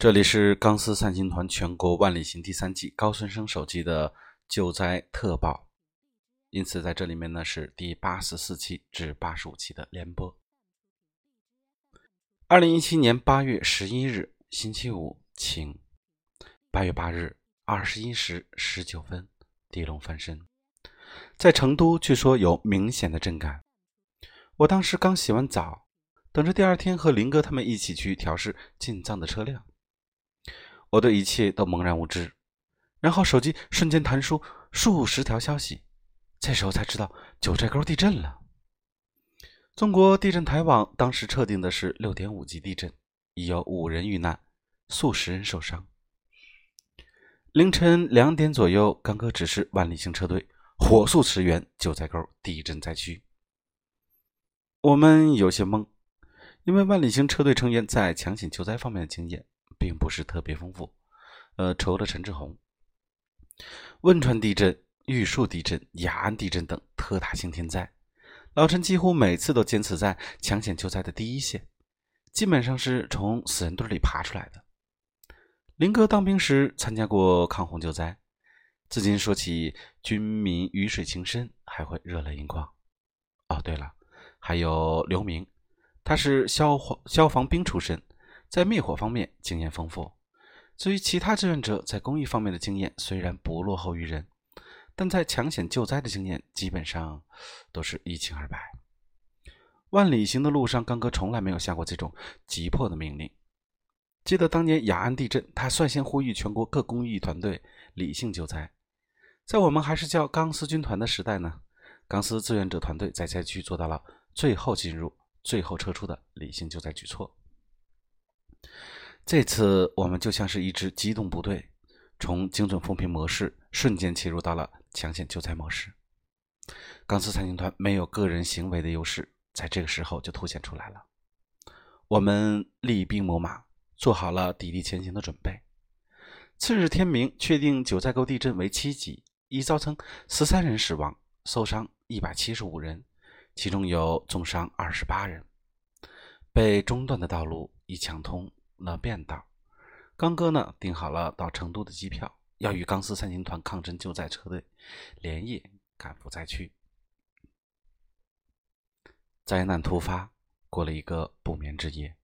这里是钢丝散星团全国万里行第三季高孙生手机的救灾特报，因此在这里面呢是第八十四期至八十五期的联播。二零一七年八月十一日星期五晴，八月八日二十一时十九分地龙翻身，在成都据说有明显的震感。我当时刚洗完澡，等着第二天和林哥他们一起去调试进藏的车辆。我对一切都茫然无知，然后手机瞬间弹出数十条消息，这时候才知道九寨沟地震了。中国地震台网当时测定的是六点五级地震，已有五人遇难，数十人受伤。凌晨两点左右，刚哥指示万里行车队火速驰援九寨沟地震灾区。我们有些懵，因为万里行车队成员在抢险救灾方面的经验。并不是特别丰富，呃，除了陈志宏，汶川地震、玉树地震、雅安地震等特大型天灾，老陈几乎每次都坚持在抢险救灾的第一线，基本上是从死人堆里爬出来的。林哥当兵时参加过抗洪救灾，至今说起军民鱼水情深，还会热泪盈眶。哦，对了，还有刘明，他是消防消防兵出身。在灭火方面经验丰富，至于其他志愿者在公益方面的经验虽然不落后于人，但在抢险救灾的经验基本上都是一清二白。万里行的路上，刚哥从来没有下过这种急迫的命令。记得当年雅安地震，他率先呼吁全国各公益团队理性救灾。在我们还是叫钢丝军团的时代呢，钢丝志愿者团队在灾区做到了最后进入、最后撤出的理性救灾举措。这次我们就像是一支机动部队，从精准扶贫模式瞬间切入到了抢险救灾模式。钢丝三星团没有个人行为的优势，在这个时候就凸显出来了。我们厉兵秣马，做好了砥砺前行的准备。次日天明，确定九寨沟地震为七级，已造成十三人死亡，受伤一百七十五人，其中有重伤二十八人。被中断的道路已抢通。了便道，刚哥呢订好了到成都的机票，要与钢丝三军团抗震救灾车队连夜赶赴灾区。灾难突发，过了一个不眠之夜，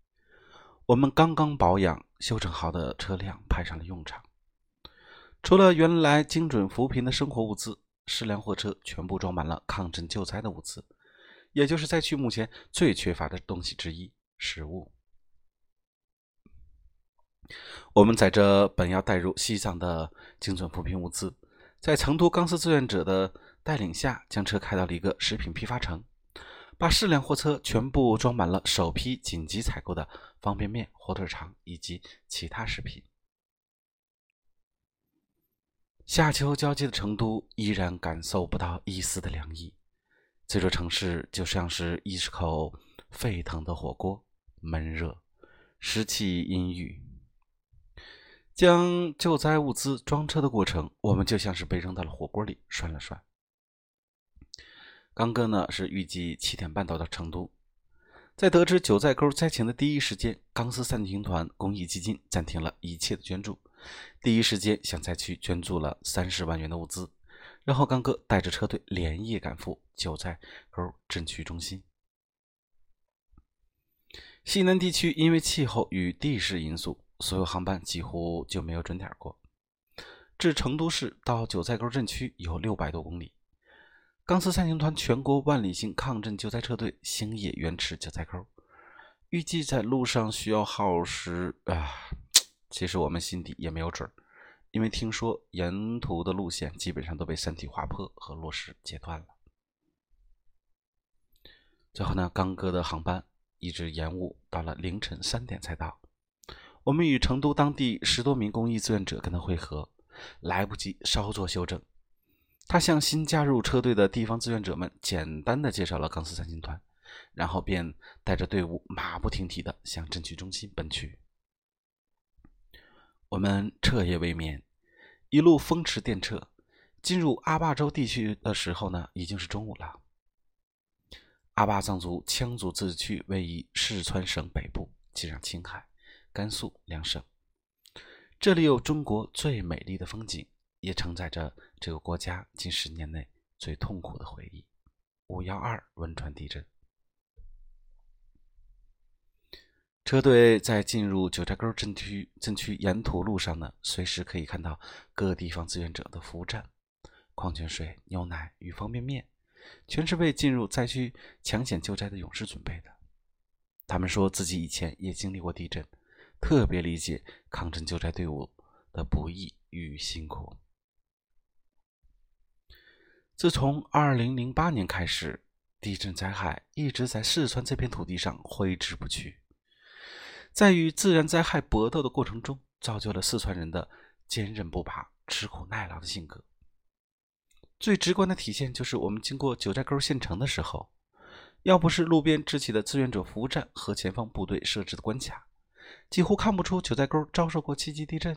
我们刚刚保养修整好的车辆派上了用场。除了原来精准扶贫的生活物资，十辆货车全部装满了抗震救灾的物资，也就是灾区目前最缺乏的东西之一——食物。我们载着本要带入西藏的精准扶贫物资，在成都钢丝志愿者的带领下，将车开到了一个食品批发城，把四辆货车全部装满了首批紧急采购的方便面、火腿肠以及其他食品。夏秋交接的成都依然感受不到一丝的凉意，这座城市就像是一口沸腾的火锅，闷热，湿气阴郁。将救灾物资装车的过程，我们就像是被扔到了火锅里涮了涮。刚哥呢是预计七点半到达成都，在得知九寨沟灾情的第一时间，钢丝三星团公益基金暂停了一切的捐助，第一时间向灾区捐助了三十万元的物资，然后刚哥带着车队连夜赶赴九寨沟震区中心。西南地区因为气候与地势因素。所有航班几乎就没有准点过。至成都市到九寨沟震区有六百多公里。钢丝三星团全国万里行抗震救灾车队星夜原驰九寨沟，预计在路上需要耗时啊。其实我们心底也没有准儿，因为听说沿途的路线基本上都被山体滑坡和落石截断了。最后呢，刚哥的航班一直延误到了凌晨三点才到。我们与成都当地十多名公益志愿者跟他会合，来不及稍作修正，他向新加入车队的地方志愿者们简单的介绍了钢丝三星团，然后便带着队伍马不停蹄的向震区中心奔去。我们彻夜未眠，一路风驰电掣，进入阿坝州地区的时候呢，已经是中午了。阿坝藏族羌族自治区位于四川省北部，接壤青海。甘肃两省，这里有中国最美丽的风景，也承载着这个国家近十年内最痛苦的回忆——五幺二汶川地震。车队在进入九寨沟镇区镇区沿途路上呢，随时可以看到各地方志愿者的服务站，矿泉水、牛奶与方便面，全是为进入灾区抢险救灾的勇士准备的。他们说自己以前也经历过地震，特别理解抗震救灾队伍的不易与辛苦。自从2008年开始，地震灾害一直在四川这片土地上挥之不去。在与自然灾害搏斗的过程中，造就了四川人的坚韧不拔、吃苦耐劳的性格。最直观的体现就是我们经过九寨沟县城的时候，要不是路边支起的志愿者服务站和前方部队设置的关卡，几乎看不出九寨沟遭受过七级地震。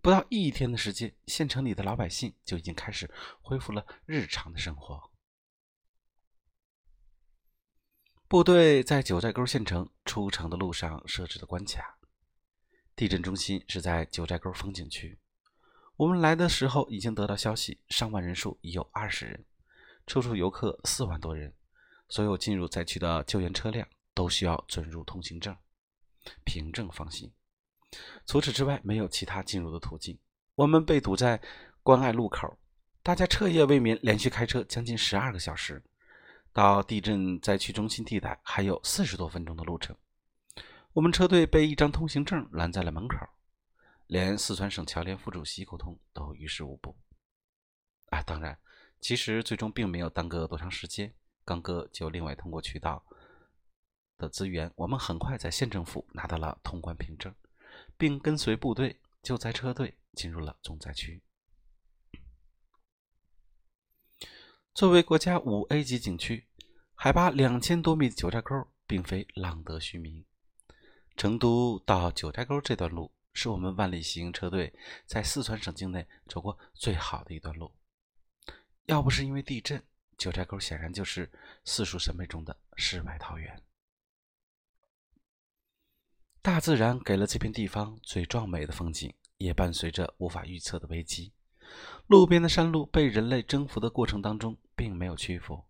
不到一天的时间，县城里的老百姓就已经开始恢复了日常的生活。部队在九寨沟县城出城的路上设置的关卡，地震中心是在九寨沟风景区。我们来的时候已经得到消息，上万人数已有二十人，处处游客四万多人。所有进入灾区的救援车辆都需要准入通行证，凭证放行。除此之外，没有其他进入的途径。我们被堵在关隘路口，大家彻夜未眠，连续开车将近十二个小时。到地震灾区中心地带还有四十多分钟的路程，我们车队被一张通行证拦在了门口，连四川省侨联副主席沟通都于事无补。啊，当然，其实最终并没有耽搁多长时间，刚哥就另外通过渠道的资源，我们很快在县政府拿到了通关凭证，并跟随部队救灾车队进入了重灾区。作为国家五 A 级景区，海拔两千多米的九寨沟并非浪得虚名。成都到九寨沟这段路是我们万里行车队在四川省境内走过最好的一段路。要不是因为地震，九寨沟显然就是四书审美中的世外桃源。大自然给了这片地方最壮美的风景，也伴随着无法预测的危机。路边的山路被人类征服的过程当中，并没有屈服。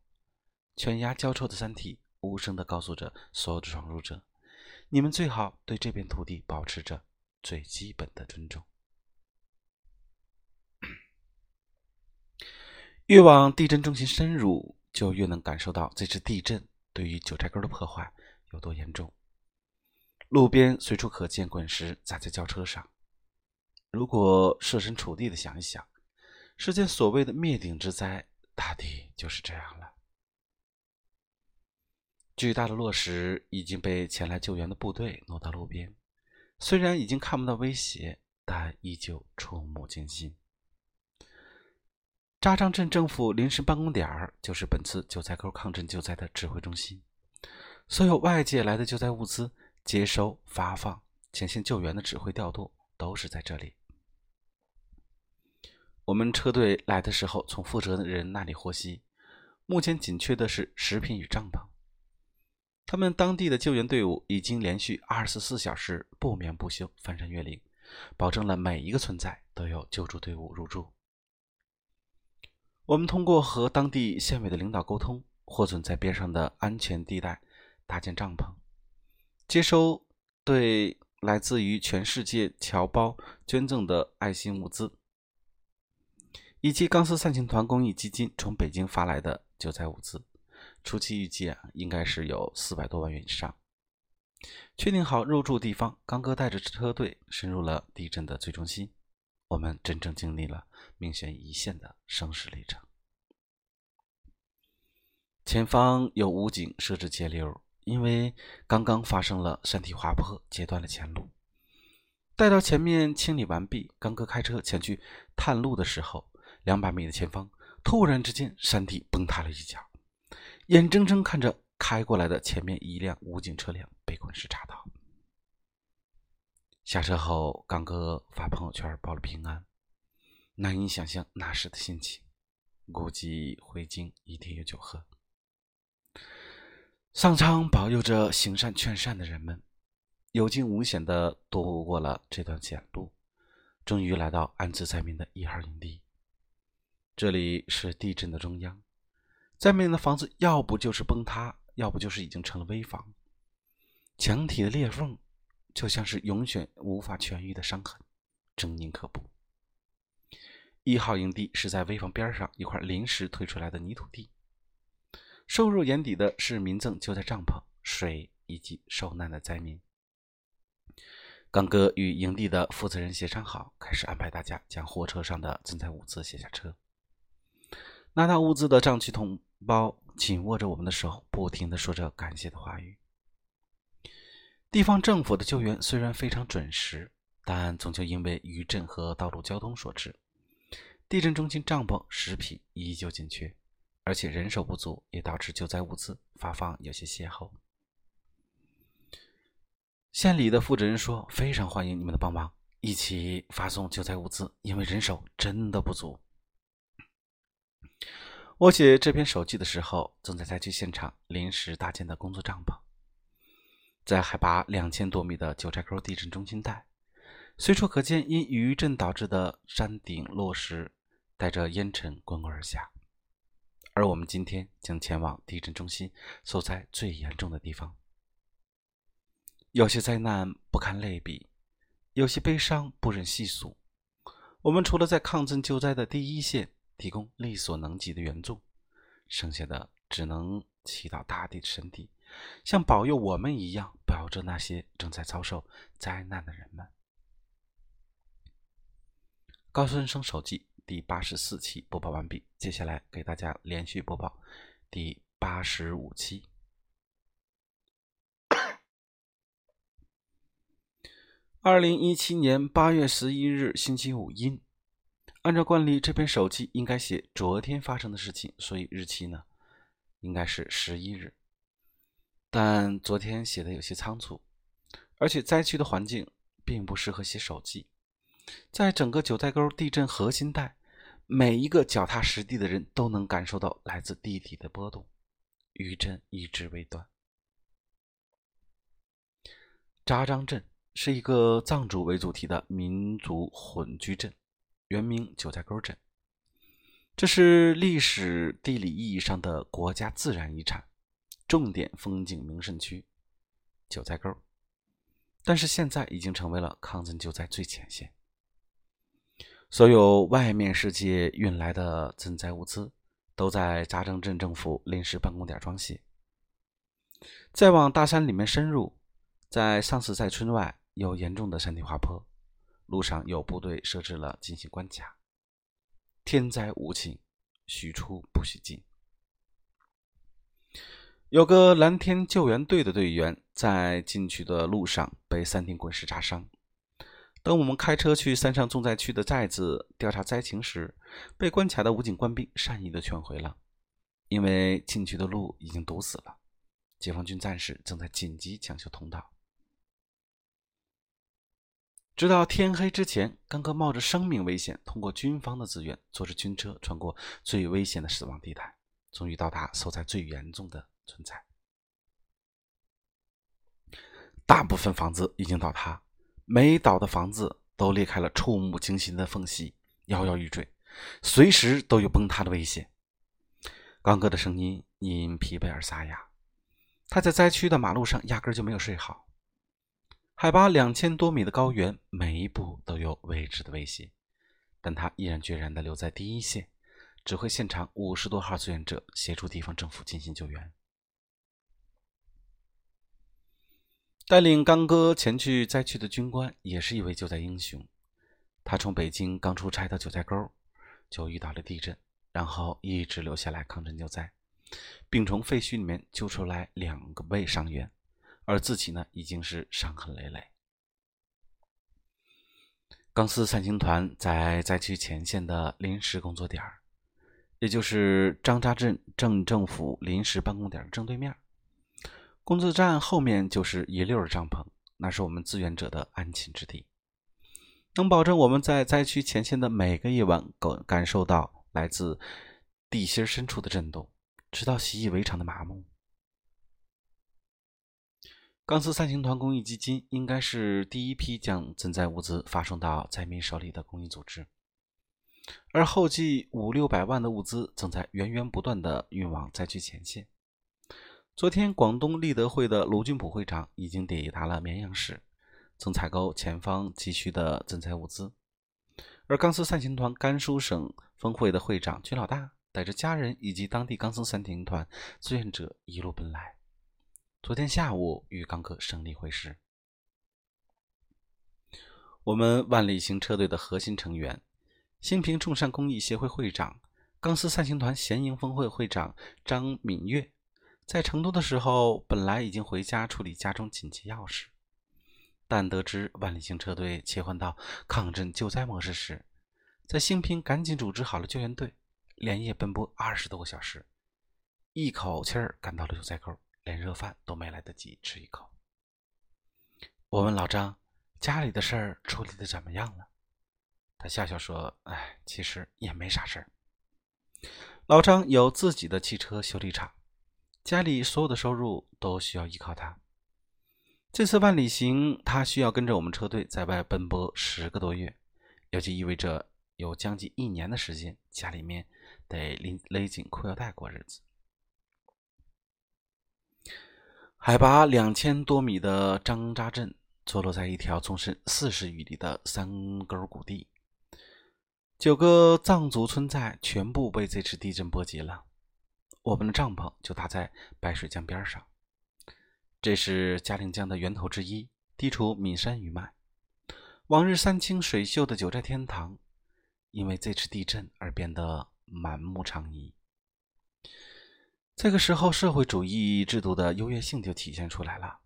犬牙交错的山体无声地告诉着所有的闯入者：“你们最好对这片土地保持着最基本的尊重。”越往地震中心深入，就越能感受到这次地震对于九寨沟的破坏有多严重。路边随处可见滚石砸在轿车上。如果设身处地的想一想，世间所谓的灭顶之灾，大抵就是这样了。巨大的落石已经被前来救援的部队挪到路边，虽然已经看不到威胁，但依旧触目惊心。扎张镇政府临时办公点儿就是本次九寨沟抗震救灾的指挥中心，所有外界来的救灾物资接收、发放、前线救援的指挥调度都是在这里。我们车队来的时候，从负责人那里获悉，目前紧缺的是食品与帐篷。他们当地的救援队伍已经连续二十四小时不眠不休翻山越岭，保证了每一个村寨都有救助队伍入驻。我们通过和当地县委的领导沟通，获准在边上的安全地带搭建帐篷，接收对来自于全世界侨胞捐赠的爱心物资。以及钢丝散情团公益基金从北京发来的救灾物资，初期预计啊，应该是有四百多万元以上。确定好入住地方，刚哥带着车队深入了地震的最中心，我们真正经历了命悬一线的生死历程。前方有武警设置截流，因为刚刚发生了山体滑坡，截断了前路。待到前面清理完毕，刚哥开车前去探路的时候。两百米的前方，突然之间，山体崩塌了一角，眼睁睁看着开过来的前面一辆武警车辆被滚石插倒。下车后，刚哥发朋友圈报了平安，难以想象那时的心情，估计回京一定有酒喝。上苍保佑着行善劝善的人们，有惊无险的度过了这段险路。终于来到安置灾民的一号营地。这里是地震的中央，灾民的房子要不就是崩塌，要不就是已经成了危房，墙体的裂缝就像是永远无法痊愈的伤痕，狰狞可怖。一号营地是在危房边上一块临时推出来的泥土地，收入眼底的是民政救灾帐篷、水以及受难的灾民。刚哥与营地的负责人协商好，开始安排大家将货车上的赈灾物资卸下车。拿到物资的藏区同胞紧握着我们的手，不停地说着感谢的话语。地方政府的救援虽然非常准时，但终究因为余震和道路交通所致，地震中心帐篷、食品依旧紧缺，而且人手不足，也导致救灾物资发放有些歇后。县里的负责人说：“非常欢迎你们的帮忙，一起发送救灾物资，因为人手真的不足。”我写这篇手记的时候，正在灾区现场临时搭建的工作帐篷，在海拔两千多米的九寨沟地震中心带，随处可见因余震导致的山顶落石，带着烟尘滚滚而下。而我们今天将前往地震中心受灾最严重的地方。有些灾难不堪类比，有些悲伤不忍细数。我们除了在抗震救灾的第一线提供力所能及的援助，剩下的只能祈祷大地的神帝，像保佑我们一样保佑着那些正在遭受灾难的人们。高孙生手记第八十四期播报完毕，接下来给大家连续播报第八十五期。二零一七年八月十一日星期五，阴。按照惯例，这篇手记应该写昨天发生的事情，所以日期呢，应该是十一日。但昨天写的有些仓促，而且灾区的环境并不适合写手记。在整个九寨沟地震核心带，每一个脚踏实地的人都能感受到来自地底的波动，余震一直未断。扎张镇。是一个藏族为主题的民族混居镇，原名九寨沟镇。这是历史地理意义上的国家自然遗产、重点风景名胜区——九寨沟。但是现在已经成为了抗震救灾最前线。所有外面世界运来的赈灾物资，都在扎征镇政府临时办公点装卸。再往大山里面深入，在上次在村外。有严重的山地滑坡，路上有部队设置了进行关卡。天灾无情，许出不许进。有个蓝天救援队的队员在进去的路上被三顶滚石扎伤。等我们开车去山上重灾区的寨子调查灾情时，被关卡的武警官兵善意的劝回了，因为进去的路已经堵死了，解放军战士正在紧急抢修通道。直到天黑之前，刚哥冒着生命危险，通过军方的资源，坐着军车穿过最危险的死亡地带，终于到达受灾最严重的村寨。大部分房子已经倒塌，每倒的房子都裂开了触目惊心的缝隙，摇摇欲坠，随时都有崩塌的危险。刚哥的声音因疲惫而沙哑，他在灾区的马路上压根就没有睡好。海拔两千多米的高原，每一步都有未知的威胁，但他毅然决然地留在第一线，指挥现场五十多号志愿者协助地方政府进行救援。带领刚哥前去灾区的军官也是一位救灾英雄，他从北京刚出差到九寨沟，就遇到了地震，然后一直留下来抗震救灾，并从废墟里面救出来两个位伤员。而自己呢，已经是伤痕累累。钢丝三星团在灾区前线的临时工作点也就是张扎镇镇政府临时办公点正对面。工作站后面就是一溜帐篷，那是我们志愿者的安寝之地，能保证我们在灾区前线的每个夜晚感感受到来自地心深处的震动，直到习以为常的麻木。钢丝三星团公益基金应该是第一批将赈灾物资发送到灾民手里的公益组织，而后继五六百万的物资正在源源不断的运往灾区前线。昨天，广东立德会的卢俊普会长已经抵达了绵阳市，曾采购前方急需的赈灾物资。而钢丝散行团甘肃省分会的会长军老大带着家人以及当地钢丝三星团志愿者一路奔来。昨天下午与刚哥胜利会师。我们万里行车队的核心成员，新平众善公益协会会长、钢丝散行团咸营分会会长张敏月，在成都的时候本来已经回家处理家中紧急要事。但得知万里行车队切换到抗震救灾模式时，在兴平赶紧组织好了救援队，连夜奔波二十多个小时，一口气儿赶到了救灾沟，连热饭都没来得及吃一口。我问老张，家里的事儿处理的怎么样了？他笑笑说：“哎，其实也没啥事儿。老张有自己的汽车修理厂，家里所有的收入都需要依靠他。”这次万里行，他需要跟着我们车队在外奔波十个多月，也就意味着有将近一年的时间，家里面得勒勒紧裤腰带过日子。海拔两千多米的张扎镇坐落在一条纵深四十余里的山沟谷地，九个藏族村寨全部被这次地震波及了，我们的帐篷就搭在白水江边上。这是嘉陵江的源头之一，地处岷山余脉，往日山清水秀的九寨天堂，因为这次地震而变得满目疮痍。这个时候，社会主义制度的优越性就体现出来了。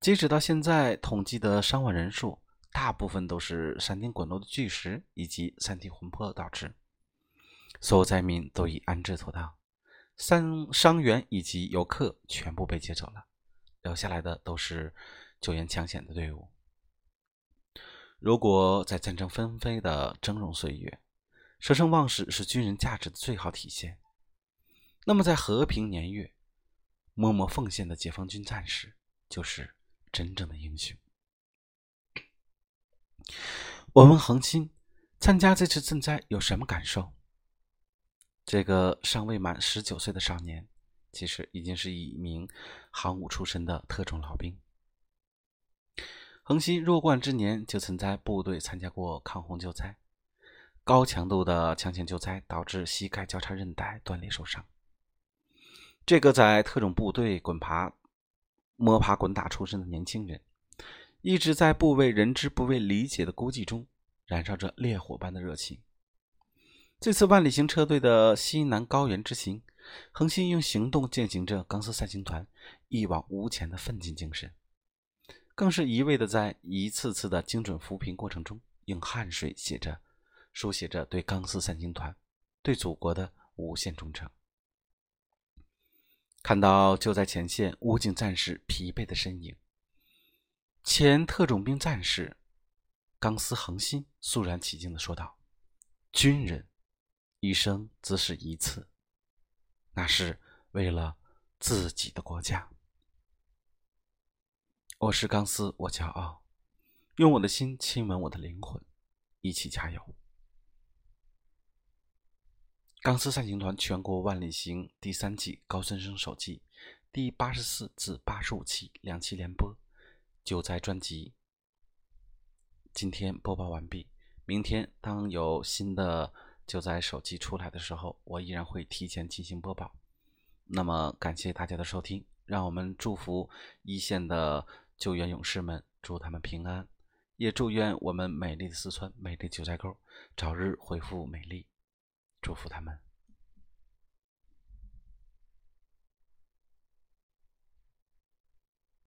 截止到现在，统计的伤亡人数，大部分都是山顶滚落的巨石以及山体魂魄导致。所有灾民都已安置妥当，伤伤员以及游客全部被接走了。留下来的都是救援抢险的队伍。如果在战争纷飞的峥嵘岁月，舍生忘死是军人价值的最好体现，那么在和平年月，默默奉献的解放军战士就是真正的英雄。我问恒心，参加这次赈灾有什么感受？这个尚未满十九岁的少年。其实已经是一名航母出身的特种老兵。恒心弱冠之年就曾在部队参加过抗洪救灾，高强度的抢险救灾导致膝盖交叉韧带断裂受伤。这个在特种部队滚爬、摸爬滚打出身的年轻人，一直在不为人知、不为理解的孤寂中，燃烧着烈火般的热情。这次万里行车队的西南高原之行。恒心用行动践行着钢丝三星团一往无前的奋进精神，更是一味的在一次次的精准扶贫过程中，用汗水写着、书写着对钢丝三星团、对祖国的无限忠诚。看到就在前线武警战士疲惫的身影，前特种兵战士钢丝恒心肃然起敬的说道：“军人一生只是一次。”那是为了自己的国家。我是钢丝，我骄傲，用我的心亲吻我的灵魂，一起加油！钢丝三星团全国万里行第三季高三生手记第八十四至八十五期两期连播救灾专辑，今天播报完毕。明天当有新的。就在手机出来的时候，我依然会提前进行播报。那么，感谢大家的收听，让我们祝福一线的救援勇士们，祝他们平安，也祝愿我们美丽的四川、美丽九寨沟早日恢复美丽，祝福他们。